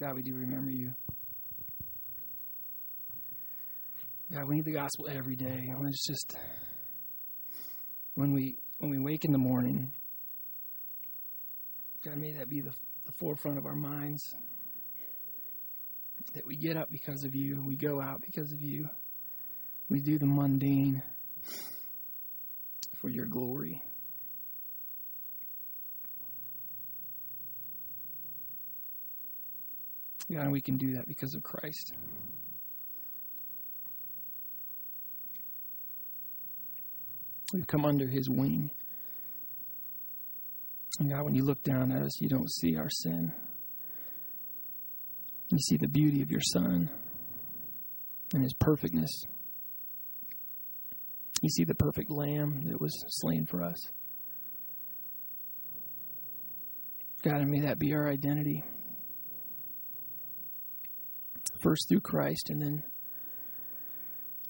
God, we do remember you. God, we need the gospel every day. It's just when we when we wake in the morning, God, may that be the, the forefront of our minds. That we get up because of you, we go out because of you, we do the mundane for your glory. And we can do that because of Christ. We've come under his wing. And God, when you look down at us, you don't see our sin. You see the beauty of your Son and his perfectness. You see the perfect lamb that was slain for us. God, and may that be our identity. First through Christ, and then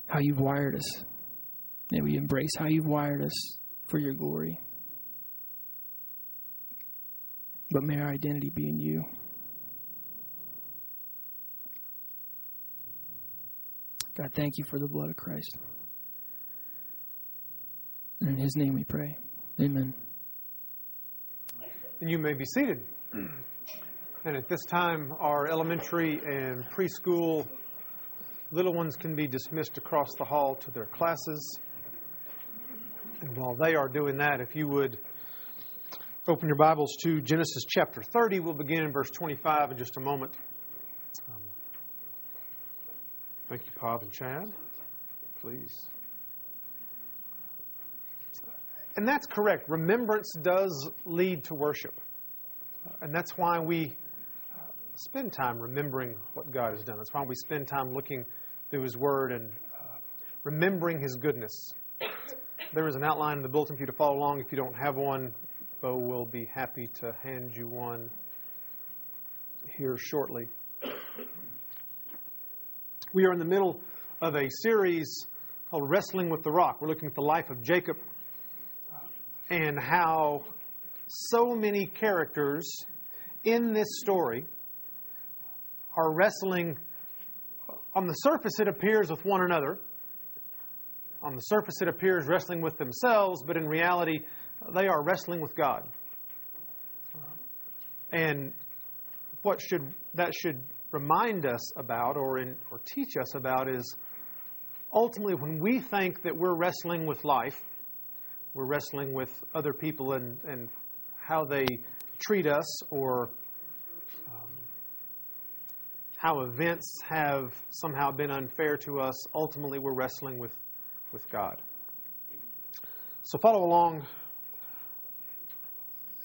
how you've wired us. May we embrace how you've wired us for your glory. But may our identity be in you. God, thank you for the blood of Christ. And in his name we pray. Amen. And you may be seated. And at this time, our elementary and preschool little ones can be dismissed across the hall to their classes. And while they are doing that, if you would open your Bibles to Genesis chapter 30, we'll begin in verse 25 in just a moment. Um, thank you, Pav and Chad. Please. And that's correct. Remembrance does lead to worship. And that's why we spend time remembering what God has done. That's why we spend time looking through His Word and uh, remembering His goodness. There is an outline in the bulletin for you to follow along. If you don't have one, Bo will be happy to hand you one here shortly. We are in the middle of a series called Wrestling with the Rock. We're looking at the life of Jacob and how so many characters in this story are wrestling. On the surface, it appears with one another on the surface, it appears wrestling with themselves, but in reality, they are wrestling with God. And what should that should remind us about, or in, or teach us about, is ultimately when we think that we're wrestling with life, we're wrestling with other people and, and how they treat us, or how events have somehow been unfair to us. Ultimately, we're wrestling with with God. So follow along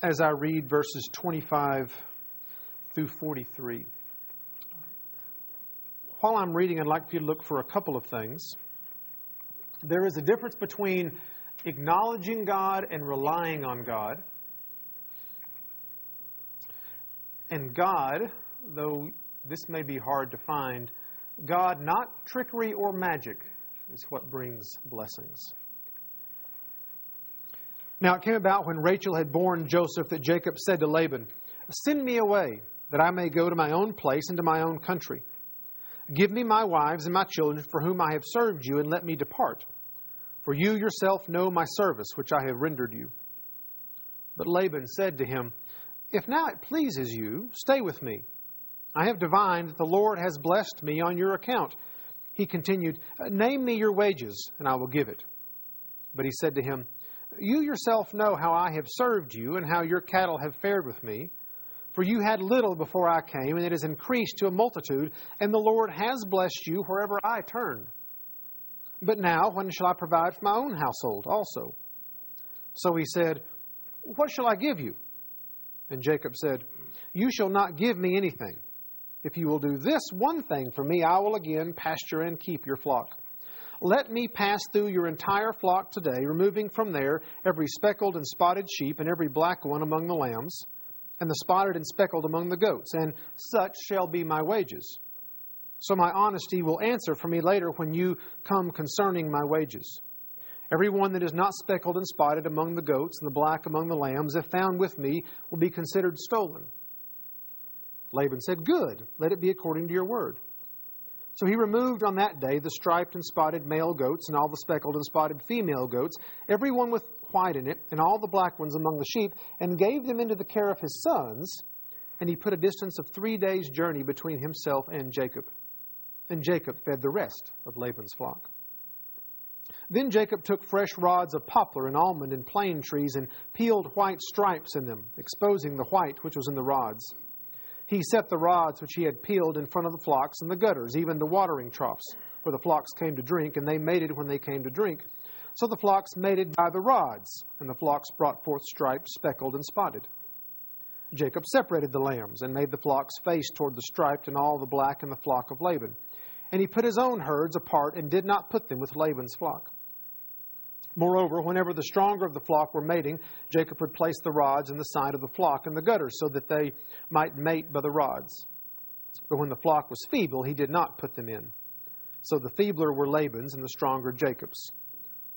as I read verses 25 through 43. While I'm reading, I'd like you to look for a couple of things. There is a difference between acknowledging God and relying on God. And God, though this may be hard to find, God, not trickery or magic, is what brings blessings. Now it came about when Rachel had borne Joseph that Jacob said to Laban, Send me away, that I may go to my own place and to my own country. Give me my wives and my children for whom I have served you, and let me depart. For you yourself know my service which I have rendered you. But Laban said to him, If now it pleases you, stay with me. I have divined that the Lord has blessed me on your account he continued, Name me your wages, and I will give it. But he said to him, You yourself know how I have served you, and how your cattle have fared with me. For you had little before I came, and it has increased to a multitude, and the Lord has blessed you wherever I turn. But now, when shall I provide for my own household also? So he said, What shall I give you? And Jacob said, You shall not give me anything. If you will do this one thing for me, I will again pasture and keep your flock. Let me pass through your entire flock today, removing from there every speckled and spotted sheep and every black one among the lambs, and the spotted and speckled among the goats, and such shall be my wages. So my honesty will answer for me later when you come concerning my wages. Every one that is not speckled and spotted among the goats and the black among the lambs, if found with me, will be considered stolen. Laban said, Good, let it be according to your word. So he removed on that day the striped and spotted male goats and all the speckled and spotted female goats, every one with white in it, and all the black ones among the sheep, and gave them into the care of his sons. And he put a distance of three days' journey between himself and Jacob. And Jacob fed the rest of Laban's flock. Then Jacob took fresh rods of poplar and almond and plane trees and peeled white stripes in them, exposing the white which was in the rods. He set the rods which he had peeled in front of the flocks in the gutters, even the watering troughs, where the flocks came to drink, and they mated when they came to drink. So the flocks mated by the rods, and the flocks brought forth striped, speckled, and spotted. Jacob separated the lambs, and made the flocks face toward the striped, and all the black in the flock of Laban. And he put his own herds apart, and did not put them with Laban's flock. Moreover, whenever the stronger of the flock were mating, Jacob would place the rods in the side of the flock in the gutters, so that they might mate by the rods. But when the flock was feeble, he did not put them in. So the feebler were Laban's, and the stronger Jacob's.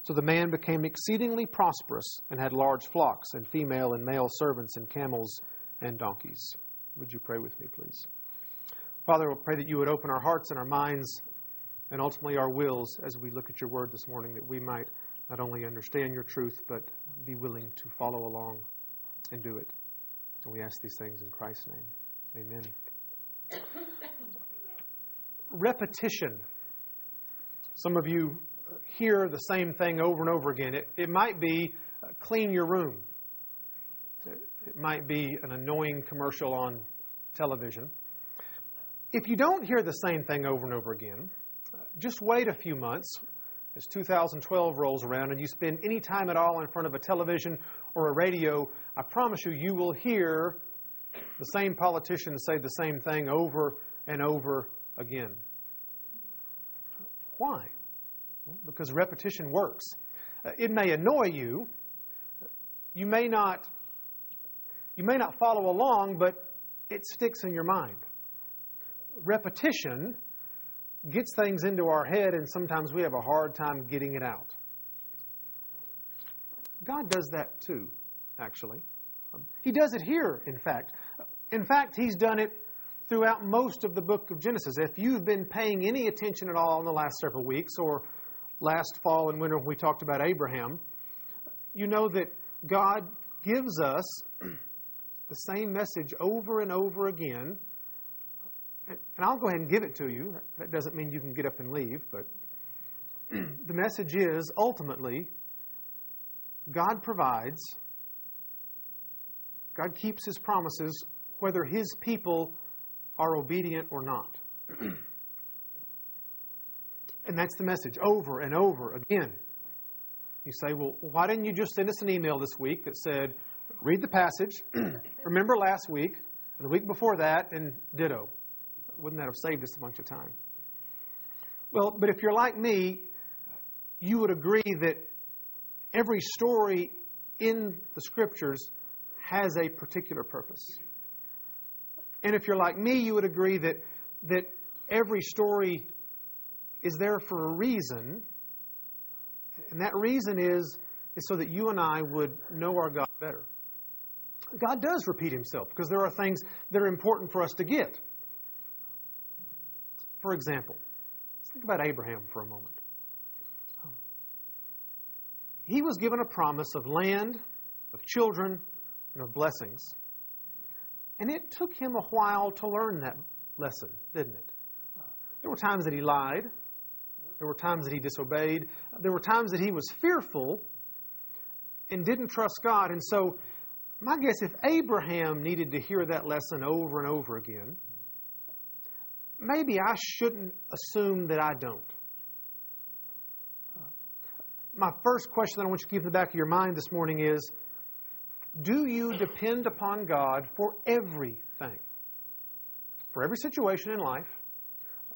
So the man became exceedingly prosperous, and had large flocks, and female and male servants, and camels and donkeys. Would you pray with me, please? Father, we pray that you would open our hearts and our minds, and ultimately our wills, as we look at your word this morning, that we might not only understand your truth, but be willing to follow along and do it. And we ask these things in Christ's name. Amen. Repetition. Some of you hear the same thing over and over again. It, it might be uh, clean your room, it, it might be an annoying commercial on television. If you don't hear the same thing over and over again, uh, just wait a few months as 2012 rolls around and you spend any time at all in front of a television or a radio, I promise you, you will hear the same politicians say the same thing over and over again. Why? Because repetition works. Uh, it may annoy you. You may not you may not follow along, but it sticks in your mind. Repetition gets things into our head, and sometimes we have a hard time getting it out. God does that too, actually. Um, he does it here, in fact. In fact, He's done it throughout most of the book of Genesis. If you've been paying any attention at all in the last several weeks, or last fall and winter when we talked about Abraham, you know that God gives us the same message over and over again and I'll go ahead and give it to you. That doesn't mean you can get up and leave, but the message is ultimately God provides, God keeps His promises whether His people are obedient or not. and that's the message over and over again. You say, well, why didn't you just send us an email this week that said, read the passage, remember last week, and the week before that, and ditto? Wouldn't that have saved us a bunch of time? Well, but if you're like me, you would agree that every story in the scriptures has a particular purpose. And if you're like me, you would agree that, that every story is there for a reason. And that reason is, is so that you and I would know our God better. God does repeat himself because there are things that are important for us to get. For example, let's think about Abraham for a moment. He was given a promise of land, of children, and of blessings. And it took him a while to learn that lesson, didn't it? There were times that he lied. There were times that he disobeyed. There were times that he was fearful and didn't trust God. And so, my guess, if Abraham needed to hear that lesson over and over again, maybe I shouldn't assume that I don't. My first question that I want you to keep in the back of your mind this morning is Do you depend upon God for everything? For every situation in life,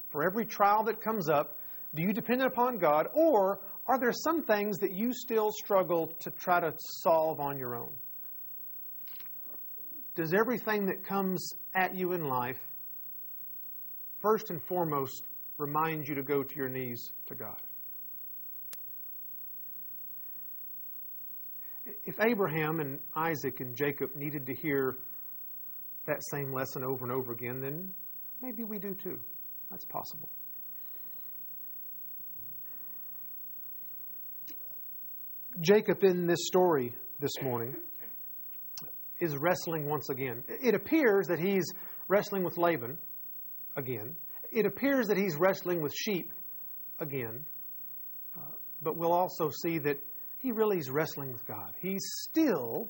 for every trial that comes up, do you depend upon God, or are there some things that you still struggle to try to solve on your own? Does everything that comes at you in life first and foremost remind you to go to your knees to God. If Abraham and Isaac and Jacob needed to hear that same lesson over and over again, then maybe we do too. That's possible. Jacob, in this story this morning, is wrestling once again. It appears that he's wrestling with Laban again. It appears that he's wrestling with sheep again. Uh, but we'll also see that he really is wrestling with God. He's still,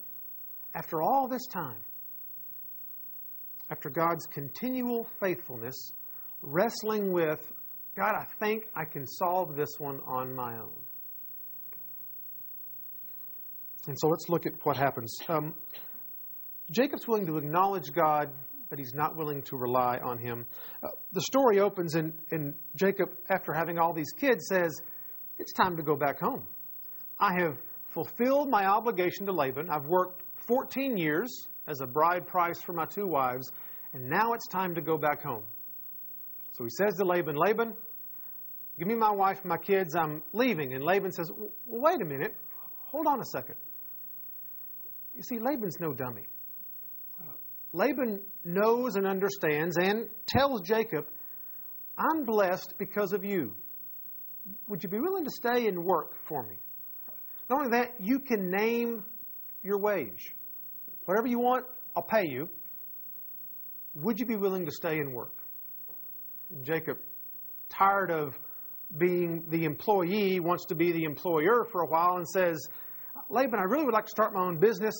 after all this time, after God's continual faithfulness, wrestling with God, I think I can solve this one on my own. And so let's look at what happens. Um, Jacob's willing to acknowledge God, but he's not willing to rely on him. Uh, the story opens, and, and Jacob, after having all these kids, says, It's time to go back home. I have fulfilled my obligation to Laban. I've worked 14 years as a bride price for my two wives, and now it's time to go back home. So he says to Laban, Laban, give me my wife and my kids. I'm leaving. And Laban says, well, wait a minute. Hold on a second. You see, Laban's no dummy. Uh, Laban knows and understands and tells Jacob, I'm blessed because of you. Would you be willing to stay and work for me? Not only that, you can name your wage. Whatever you want, I'll pay you. Would you be willing to stay and work? And Jacob, tired of being the employee, wants to be the employer for a while and says, Laban, I really would like to start my own business.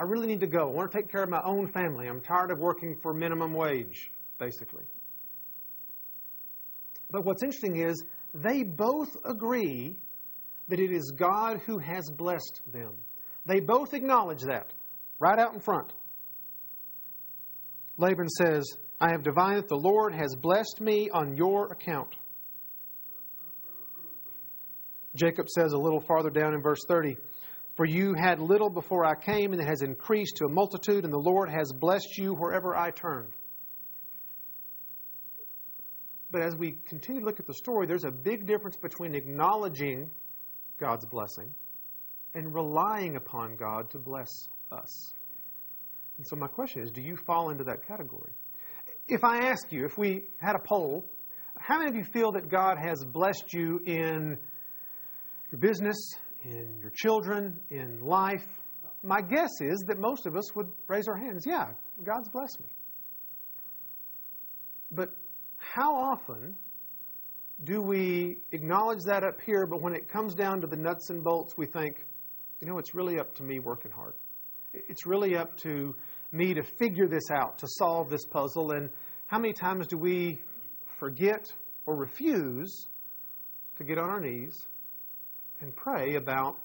I really need to go. I want to take care of my own family. I'm tired of working for minimum wage, basically. But what's interesting is they both agree that it is God who has blessed them. They both acknowledge that right out in front. Laban says, I have divined that the Lord has blessed me on your account. Jacob says a little farther down in verse 30, For you had little before I came, and it has increased to a multitude, and the Lord has blessed you wherever I turned. But as we continue to look at the story, there's a big difference between acknowledging God's blessing and relying upon God to bless us. And so, my question is do you fall into that category? If I ask you, if we had a poll, how many of you feel that God has blessed you in your business, in your children, in life? My guess is that most of us would raise our hands. Yeah, God's blessed me. But how often do we acknowledge that up here, but when it comes down to the nuts and bolts, we think, you know, it's really up to me working hard. It's really up to me to figure this out, to solve this puzzle. And how many times do we forget or refuse to get on our knees and pray about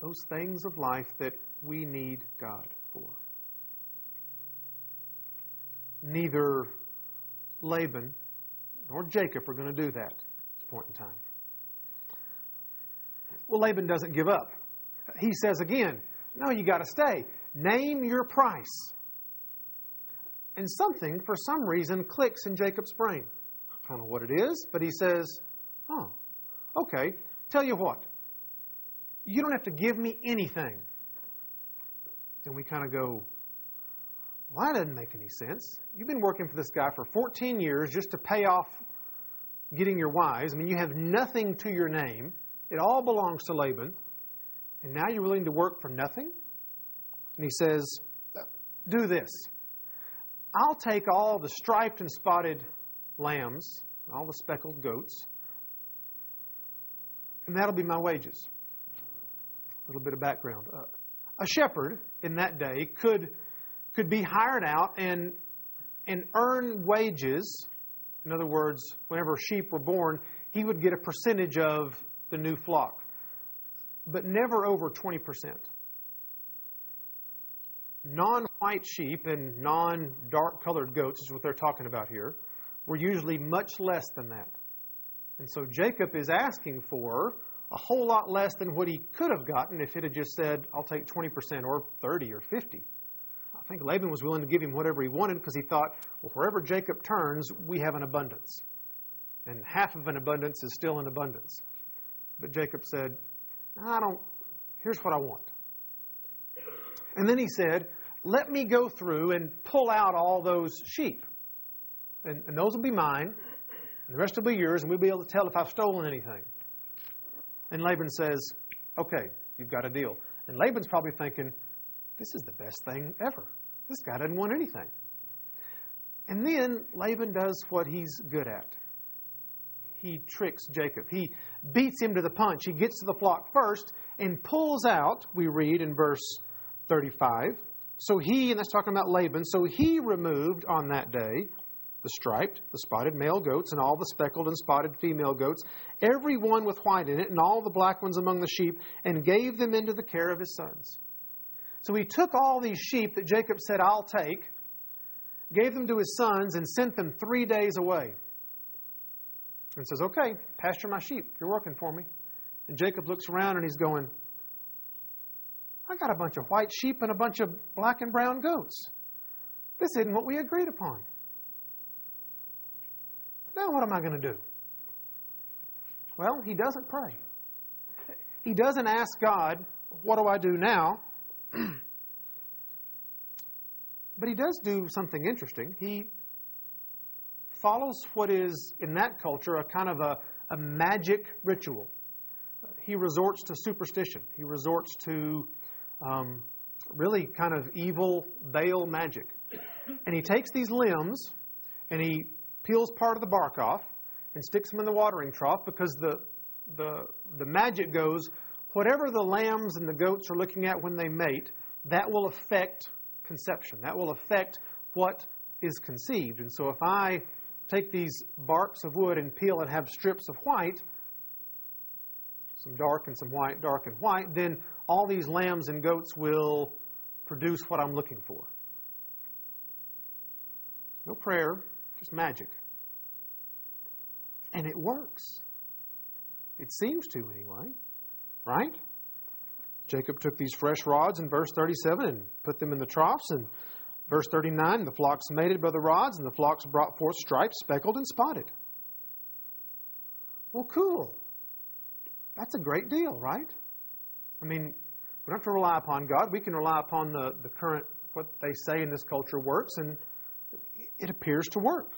those things of life that we need God for? Neither Laban nor Jacob are going to do that at this point in time. Well, Laban doesn't give up. He says again, No, you got to stay. Name your price. And something, for some reason, clicks in Jacob's brain. I don't know what it is, but he says, Oh, okay. Tell you what, you don't have to give me anything. And we kind of go, well, that doesn't make any sense. You've been working for this guy for 14 years just to pay off getting your wives. I mean, you have nothing to your name. It all belongs to Laban. And now you're willing to work for nothing? And he says, Do this. I'll take all the striped and spotted lambs, all the speckled goats, and that'll be my wages. A little bit of background. Uh, a shepherd in that day could could be hired out and, and earn wages. In other words, whenever sheep were born, he would get a percentage of the new flock, but never over 20%. Non white sheep and non dark colored goats, is what they're talking about here, were usually much less than that. And so Jacob is asking for a whole lot less than what he could have gotten if it had just said, I'll take 20% or 30 or 50. I think Laban was willing to give him whatever he wanted because he thought, well, wherever Jacob turns, we have an abundance. And half of an abundance is still an abundance. But Jacob said, I don't, here's what I want. And then he said, let me go through and pull out all those sheep. And, and those will be mine, the rest will be yours, and we'll be able to tell if I've stolen anything. And Laban says, Okay, you've got a deal. And Laban's probably thinking, This is the best thing ever. This guy doesn't want anything. And then Laban does what he's good at. He tricks Jacob. He beats him to the punch. He gets to the flock first and pulls out, we read in verse 35. So he, and that's talking about Laban, so he removed on that day the striped, the spotted male goats, and all the speckled and spotted female goats, every one with white in it, and all the black ones among the sheep, and gave them into the care of his sons. So he took all these sheep that Jacob said, I'll take, gave them to his sons, and sent them three days away. And says, Okay, pasture my sheep. You're working for me. And Jacob looks around and he's going, I got a bunch of white sheep and a bunch of black and brown goats. This isn't what we agreed upon. Now, what am I going to do? Well, he doesn't pray. He doesn't ask God, What do I do now? but he does do something interesting. He follows what is, in that culture, a kind of a, a magic ritual. He resorts to superstition. He resorts to um, really kind of evil Baal magic. And he takes these limbs and he peels part of the bark off and sticks them in the watering trough because the, the, the magic goes whatever the lambs and the goats are looking at when they mate, that will affect conception. That will affect what is conceived. And so if I take these barks of wood and peel and have strips of white, some dark and some white, dark and white, then all these lambs and goats will produce what I'm looking for. No prayer, just magic. And it works. It seems to, anyway. Right? Jacob took these fresh rods in verse 37 and put them in the troughs. And verse 39 the flocks mated by the rods, and the flocks brought forth striped, speckled, and spotted. Well, cool. That's a great deal, right? I mean, we don't have to rely upon God. We can rely upon the, the current, what they say in this culture works, and it appears to work.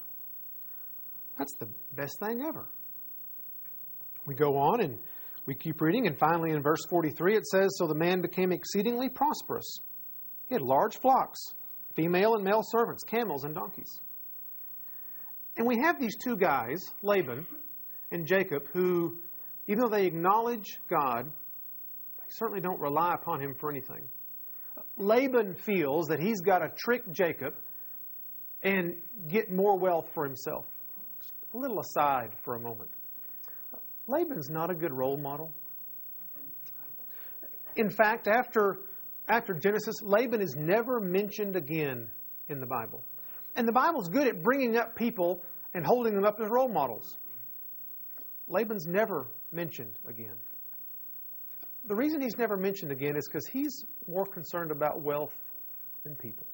That's the best thing ever. We go on and we keep reading, and finally in verse 43 it says So the man became exceedingly prosperous. He had large flocks, female and male servants, camels and donkeys. And we have these two guys, Laban and Jacob, who, even though they acknowledge God, they certainly don't rely upon him for anything. Laban feels that he's got to trick Jacob and get more wealth for himself. Just a little aside for a moment. Laban's not a good role model. In fact, after, after Genesis, Laban is never mentioned again in the Bible. And the Bible's good at bringing up people and holding them up as role models. Laban's never mentioned again. The reason he's never mentioned again is because he's more concerned about wealth than people.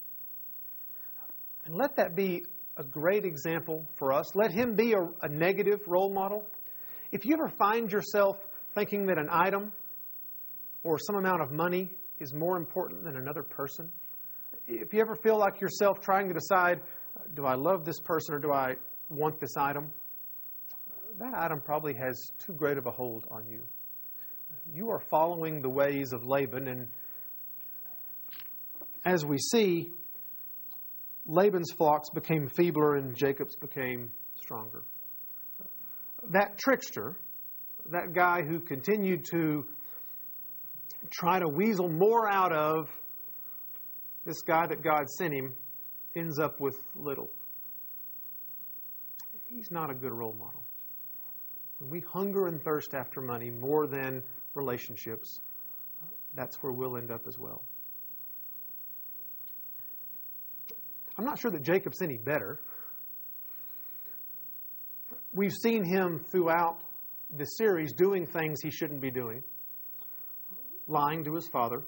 And let that be a great example for us. Let him be a, a negative role model. If you ever find yourself thinking that an item or some amount of money is more important than another person, if you ever feel like yourself trying to decide, do I love this person or do I want this item? That item probably has too great of a hold on you. You are following the ways of Laban, and as we see, Laban's flocks became feebler and Jacob's became stronger. That trickster, that guy who continued to try to weasel more out of this guy that God sent him, ends up with little. He's not a good role model. When we hunger and thirst after money more than relationships, that's where we'll end up as well. I'm not sure that Jacob's any better. We've seen him throughout the series doing things he shouldn't be doing, lying to his father,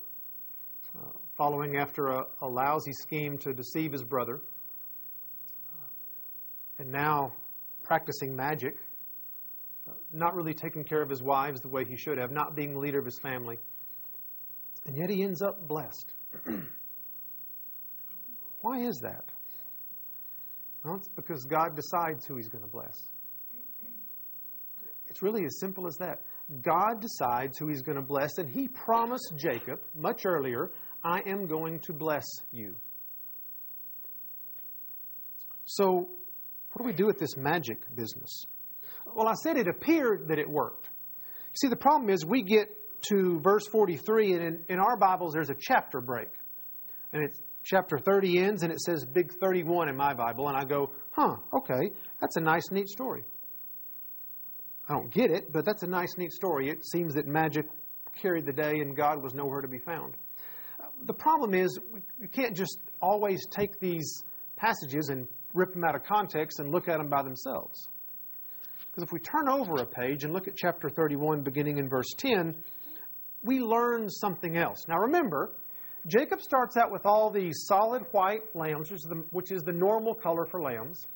uh, following after a, a, lousy scheme to deceive his brother, and now practicing magic, uh, not really taking care of his wives the way he should have, not being the leader of his family. And yet he ends up blessed. Why is that? Well, it's because God decides who He's going to bless. It's really as simple as that. God decides who He's going to bless, and He promised Jacob much earlier, I am going to bless you. So, what do we do with this magic business? Well, I said it appeared that it worked. See, the problem is we get to verse 43, and in, in our Bibles there's a chapter break. And it's chapter 30 ends, and it says big 31 in my Bible, and I go, huh, okay, that's a nice, neat story. I don't get it, but that's a nice, neat story. It seems that magic carried the day and God was nowhere to be found. The problem is, we can't just always take these passages and rip them out of context and look at them by themselves. Because if we turn over a page and look at chapter 31, beginning in verse 10, we learn something else. Now remember, Jacob starts out with all these solid white lambs, which is the, which is the normal color for lambs,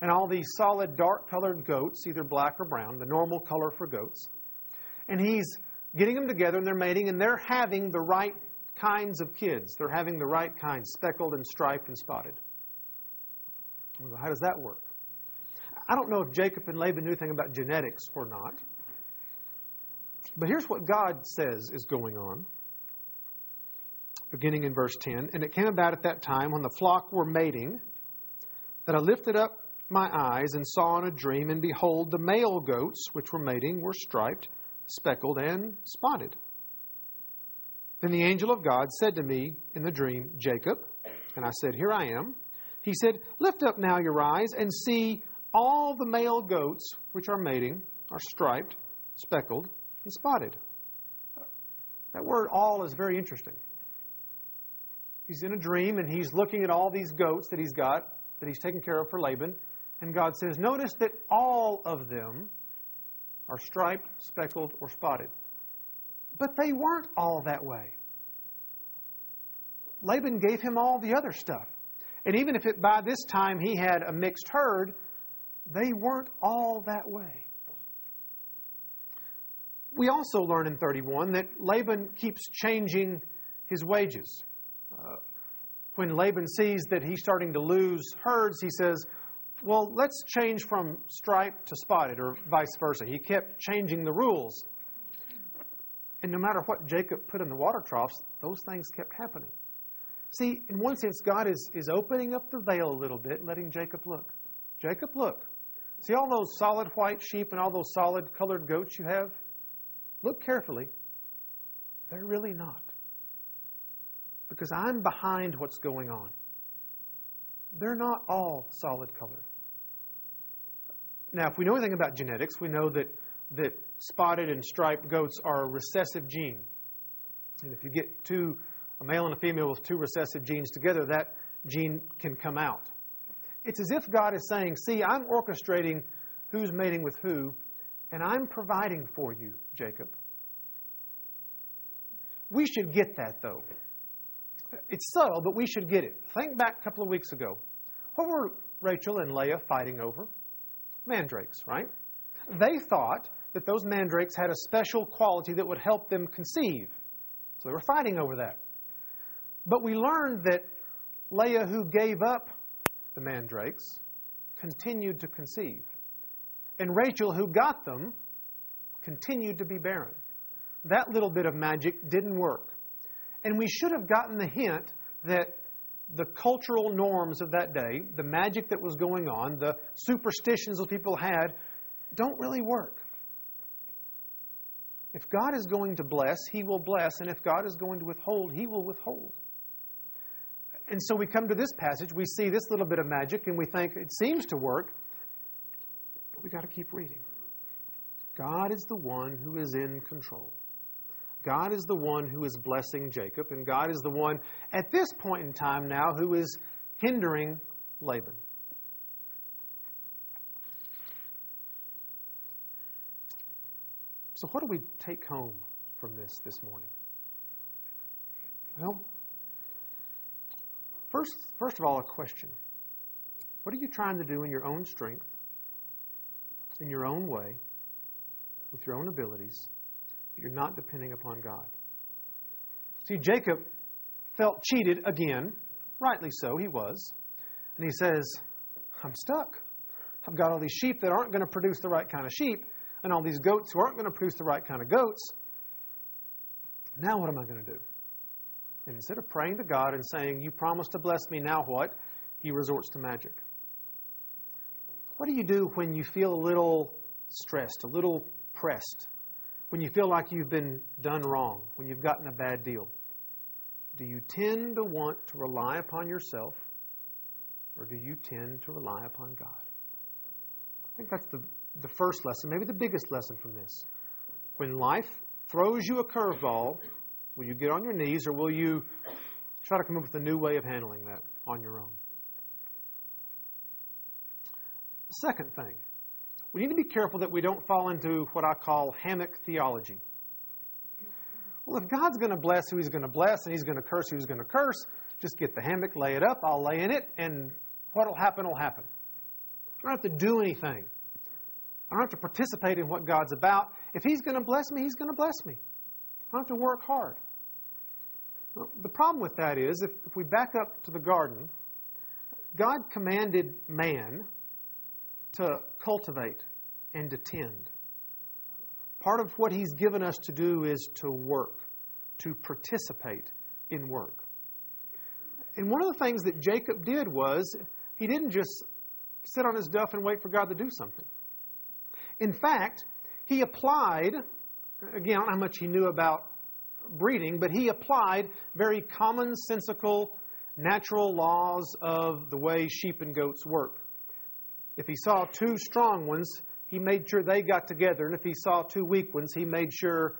and all these solid dark colored goats, either black or brown, the normal color for goats. And he's getting them together and they're mating and they're having the right kinds of kids. They're having the right kinds, speckled and striped and spotted. How does that work? I don't know if Jacob and Laban knew anything about genetics or not. But here's what God says is going on, beginning in verse 10. And it came about at that time when the flock were mating that I lifted up my eyes and saw in a dream, and behold, the male goats which were mating were striped, speckled, and spotted. Then the angel of God said to me in the dream, Jacob. And I said, Here I am. He said, Lift up now your eyes and see all the male goats which are mating are striped, speckled, and spotted. That word all is very interesting. He's in a dream and he's looking at all these goats that he's got, that he's taking care of for Laban. And God says, Notice that all of them are striped, speckled, or spotted. But they weren't all that way. Laban gave him all the other stuff. And even if it, by this time he had a mixed herd, they weren't all that way. We also learn in 31 that Laban keeps changing his wages. Uh, when Laban sees that he's starting to lose herds, he says, Well, let's change from striped to spotted, or vice versa. He kept changing the rules. And no matter what Jacob put in the water troughs, those things kept happening. See, in one sense, God is, is opening up the veil a little bit, letting Jacob look. Jacob, look. See all those solid white sheep and all those solid colored goats you have? Look carefully. They're really not. Because I'm behind what's going on. They're not all solid colored. Now, if we know anything about genetics, we know that, that spotted and striped goats are a recessive gene. And if you get two, a male and a female with two recessive genes together, that gene can come out. It's as if God is saying, See, I'm orchestrating who's mating with who, and I'm providing for you, Jacob. We should get that, though. It's subtle, but we should get it. Think back a couple of weeks ago. What were Rachel and Leah fighting over? Mandrakes, right? They thought that those mandrakes had a special quality that would help them conceive. So they were fighting over that. But we learned that Leah, who gave up the mandrakes, continued to conceive. And Rachel, who got them, continued to be barren. That little bit of magic didn't work. And we should have gotten the hint that the cultural norms of that day, the magic that was going on, the superstitions that people had, don't really work. If God is going to bless, He will bless, and if God is going to withhold, He will withhold. And so we come to this passage, we see this little bit of magic, and we think it seems to work, but we got to keep reading. God is the one who is in control. God is the one who is blessing Jacob, and God is the one at this point in time now who is hindering Laban. So, what do we take home from this this morning? Well, First, first of all, a question. What are you trying to do in your own strength, in your own way, with your own abilities? You're not depending upon God. See, Jacob felt cheated again rightly so, he was. And he says, I'm stuck. I've got all these sheep that aren't going to produce the right kind of sheep, and all these goats who aren't going to produce the right kind of goats. Now, what am I going to do? And instead of praying to God and saying, You promised to bless me, now what? He resorts to magic. What do you do when you feel a little stressed, a little pressed, when you feel like you've been done wrong, when you've gotten a bad deal? Do you tend to want to rely upon yourself, or do you tend to rely upon God? I think that's the, the first lesson, maybe the biggest lesson from this. When life throws you a curveball, will you get on your knees or will you try to come up with a new way of handling that on your own? Second thing, we need to be careful that we don't fall into what I call hammock theology. Well, if God's going to bless who He's going to bless and He's going to curse who He's going to curse, just get the hammock, lay it up, I'll lay in it, and what will happen will happen. I don't have to do anything. I don't have to participate in what God's about. If He's going to bless me, He's going to bless me. I don't have to work hard. Well, the problem with that is, if, if we back up to the garden, God commanded man to cultivate and to tend. Part of what He's given us to do is to work, to participate in work. And one of the things that Jacob did was he didn't just sit on his duff and wait for God to do something. In fact, he applied, again, how much he knew about breeding, but he applied very commonsensical, natural laws of the way sheep and goats work. If he saw two strong ones, he made sure they got together, and if he saw two weak ones, he made sure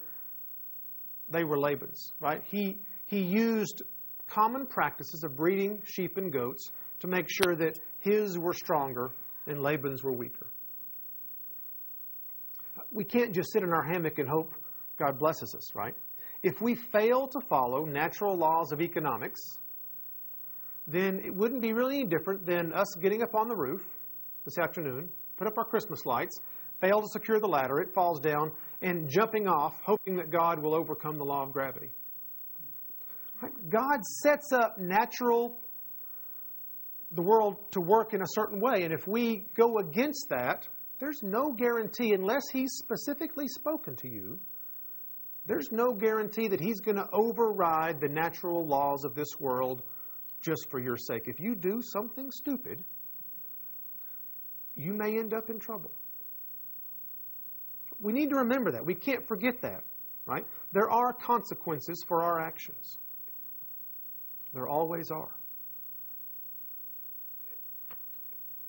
they were Laban's. Right? He he used common practices of breeding sheep and goats to make sure that his were stronger and Laban's were weaker. We can't just sit in our hammock and hope God blesses us, right? If we fail to follow natural laws of economics, then it wouldn't be really any different than us getting up on the roof this afternoon, put up our Christmas lights, fail to secure the ladder, it falls down, and jumping off, hoping that God will overcome the law of gravity. God sets up natural the world to work in a certain way. And if we go against that, there's no guarantee, unless He's specifically spoken to you, there's no guarantee that He's going to override the natural laws of this world just for your sake. If you do something stupid, you may end up in trouble. We need to remember that. We can't forget that, right? There are consequences for our actions. There always are.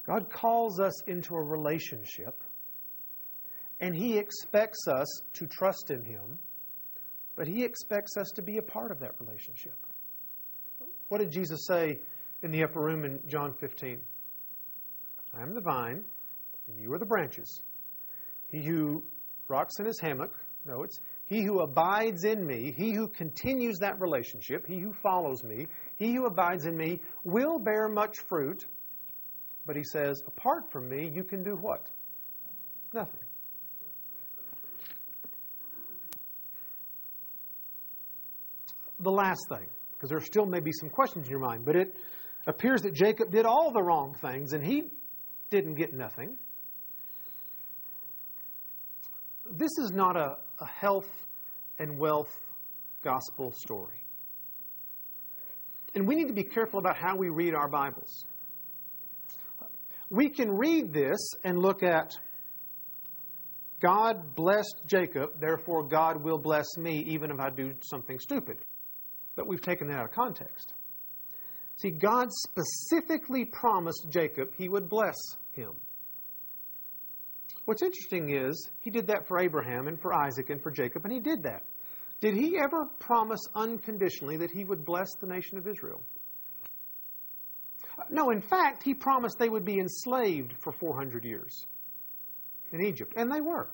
God calls us into a relationship, and He expects us to trust in Him, but He expects us to be a part of that relationship. What did Jesus say in the upper room in John 15? I am the vine, and you are the branches. He who rocks in his hammock, no, it's he who abides in me, he who continues that relationship, he who follows me, he who abides in me will bear much fruit. But he says, apart from me, you can do what? Nothing. The last thing, because there still may be some questions in your mind, but it appears that Jacob did all the wrong things and he didn't get nothing. This is not a, a health and wealth gospel story. And we need to be careful about how we read our Bibles we can read this and look at God blessed Jacob, therefore God will bless me even if I do something stupid. But we've taken that out of context. See, God specifically promised Jacob he would bless him. What's interesting is he did that for Abraham and for Isaac and for Jacob, and he did that. Did he ever promise unconditionally that he would bless the nation of Israel? No, in fact, he promised they would be enslaved for 400 years in Egypt, and they were.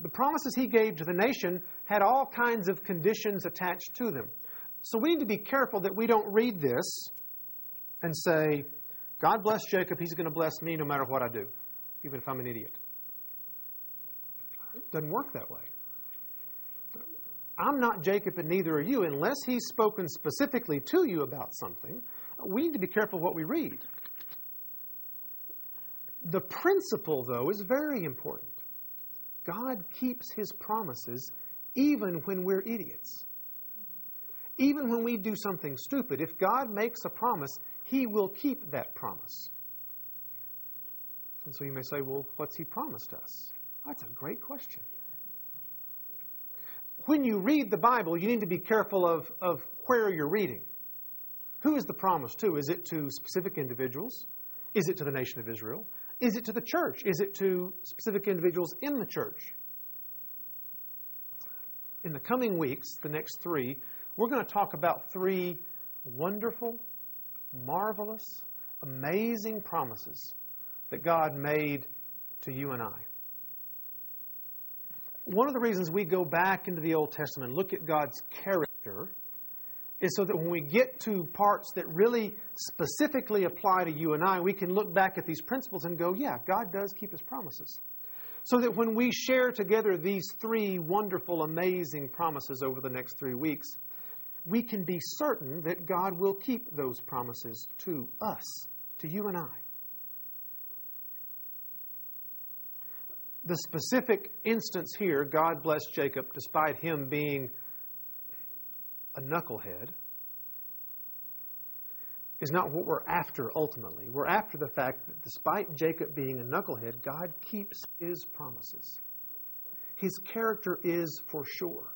The promises he gave to the nation had all kinds of conditions attached to them. So we need to be careful that we don't read this and say, God bless Jacob, he's going to bless me no matter what I do, even if I'm an idiot. It doesn't work that way. I'm not Jacob and neither are you. Unless he's spoken specifically to you about something, we need to be careful what we read. The principle, though, is very important. God keeps his promises even when we're idiots. Even when we do something stupid, if God makes a promise, he will keep that promise. And so you may say, well, what's he promised us? That's a great question. When you read the Bible, you need to be careful of, of where you're reading. Who is the promise to? Is it to specific individuals? Is it to the nation of Israel? Is it to the church? Is it to specific individuals in the church? In the coming weeks, the next three, we're going to talk about three wonderful, marvelous, amazing promises that God made to you and I. One of the reasons we go back into the Old Testament and look at God's character is so that when we get to parts that really specifically apply to you and I, we can look back at these principles and go, yeah, God does keep his promises. So that when we share together these three wonderful, amazing promises over the next three weeks, we can be certain that God will keep those promises to us, to you and I. The specific instance here, God blessed Jacob despite him being a knucklehead is not what we're after ultimately. We're after the fact that despite Jacob being a knucklehead, God keeps his promises. His character is for sure.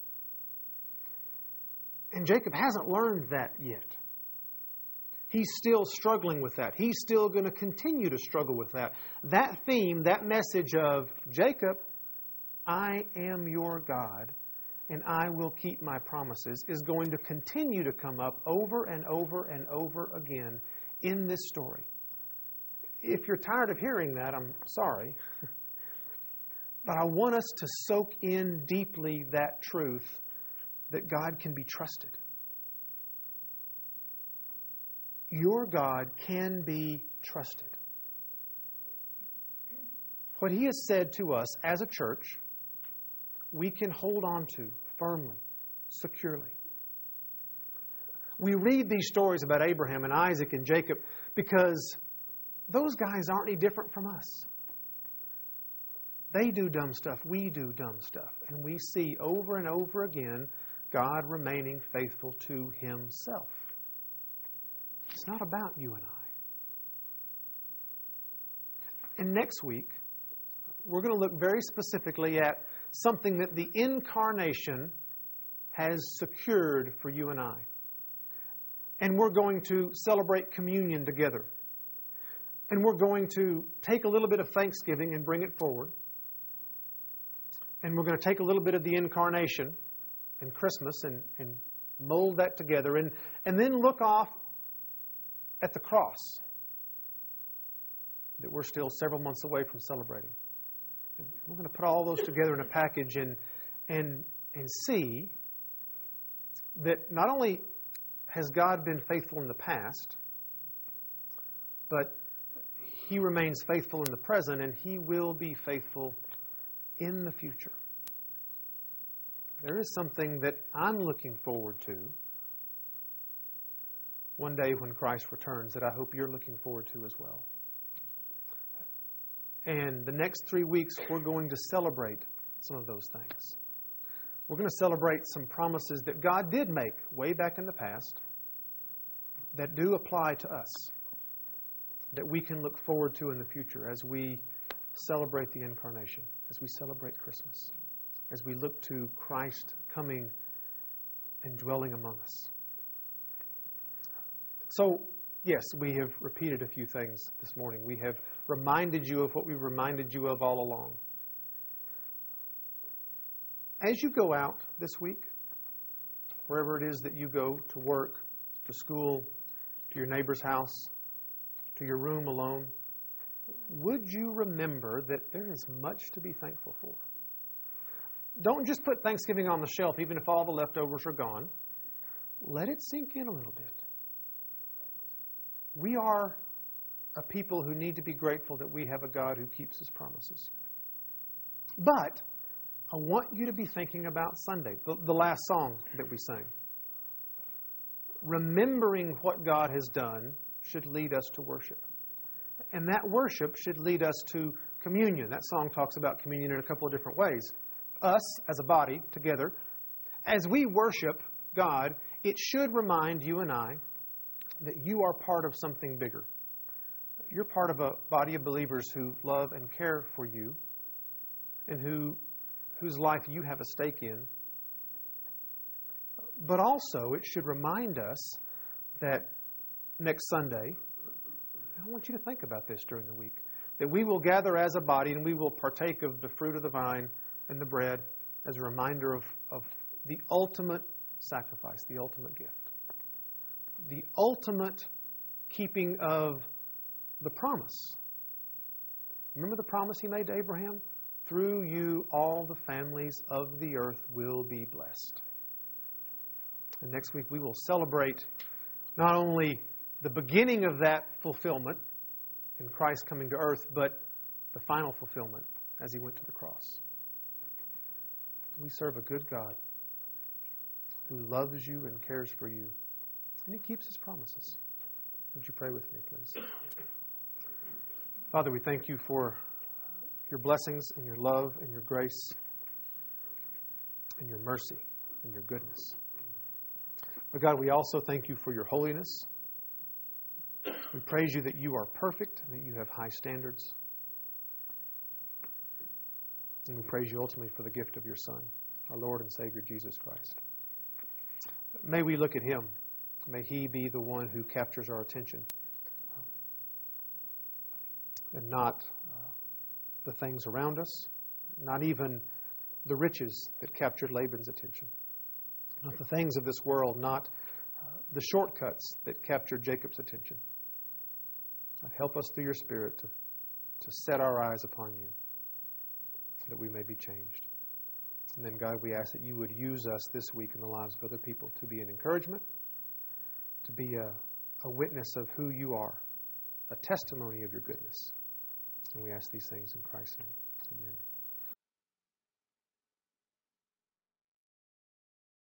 And Jacob hasn't learned that yet. He's still struggling with that. He's still going to continue to struggle with that. That theme, that message of Jacob, I am your God and I will keep my promises is going to continue to come up over and over and over again in this story. If you're tired of hearing that, I'm sorry. but I want us to soak in deeply that truth that God can be trusted. Your God can be trusted. What He has said to us as a church we can hold on to firmly, securely. We read these stories about Abraham and Isaac and Jacob because those guys aren't any different from us. They do dumb stuff, we do dumb stuff. And we see over and over again God remaining faithful to Himself. It's not about you and I. And next week, we're going to look very specifically at something that the incarnation has secured for you and I. And we're going to celebrate communion together. And we're going to take a little bit of thanksgiving and bring it forward. And we're going to take a little bit of the incarnation and Christmas and, and mold that together. And, and then look off at the cross that we're still several months away from celebrating. We're going to put all those together in a package and, and, and see that not only has God been faithful in the past, but He remains faithful in the present and He will be faithful in the future. There is something that I'm looking forward to one day when Christ returns that I hope you're looking forward to as well. And the next three weeks, we're going to celebrate some of those things. We're going to celebrate some promises that God did make way back in the past that do apply to us, that we can look forward to in the future as we celebrate the incarnation, as we celebrate Christmas, as we look to Christ coming and dwelling among us. So, yes, we have repeated a few things this morning. We have reminded you of what we reminded you of all along. As you go out this week, wherever it is that you go to work, to school, to your neighbor's house, to your room alone, would you remember that there is much to be thankful for? Don't just put Thanksgiving on the shelf, even if all the leftovers are gone. Let it sink in a little bit. We are a people who need to be grateful that we have a God who keeps his promises. But I want you to be thinking about Sunday, the, the last song that we sang. Remembering what God has done should lead us to worship. And that worship should lead us to communion. That song talks about communion in a couple of different ways. Us, as a body, together, as we worship God, it should remind you and I that you are part of something bigger. You're part of a body of believers who love and care for you and who, whose life you have a stake in. But also, it should remind us that next Sunday, I want you to think about this during the week, that we will gather as a body and we will partake of the fruit of the vine and the bread as a reminder of, of the ultimate sacrifice, the ultimate gift, the ultimate keeping of the promise. Remember the promise he made to Abraham? Through you, all the families of the earth will be blessed. And next week, we will celebrate not only the beginning of that fulfillment in Christ coming to earth, but the final fulfillment as he went to the cross. We serve a good God who loves you and cares for you, and he keeps his promises. Would you pray with me, please? Father, we thank you for your blessings and your love and your grace and your mercy and your goodness. But God, we also thank you for your holiness. We praise you that you are perfect and that you have high standards. And we praise you ultimately for the gift of your Son, our Lord and Savior, Jesus Christ. May we look at him. May he be the one who captures our attention and not uh, the things around us, not even the riches that captured Laban's attention, not the things of this world, not uh, the shortcuts that captured Jacob's attention. Help us through your Spirit to, to set our eyes upon you, that we may be changed. And then, God, we ask that you would use us this week in the lives of other people to be an encouragement, to be a, a witness of who you are, a testimony of your goodness. And we ask these things in Christ's name. Amen.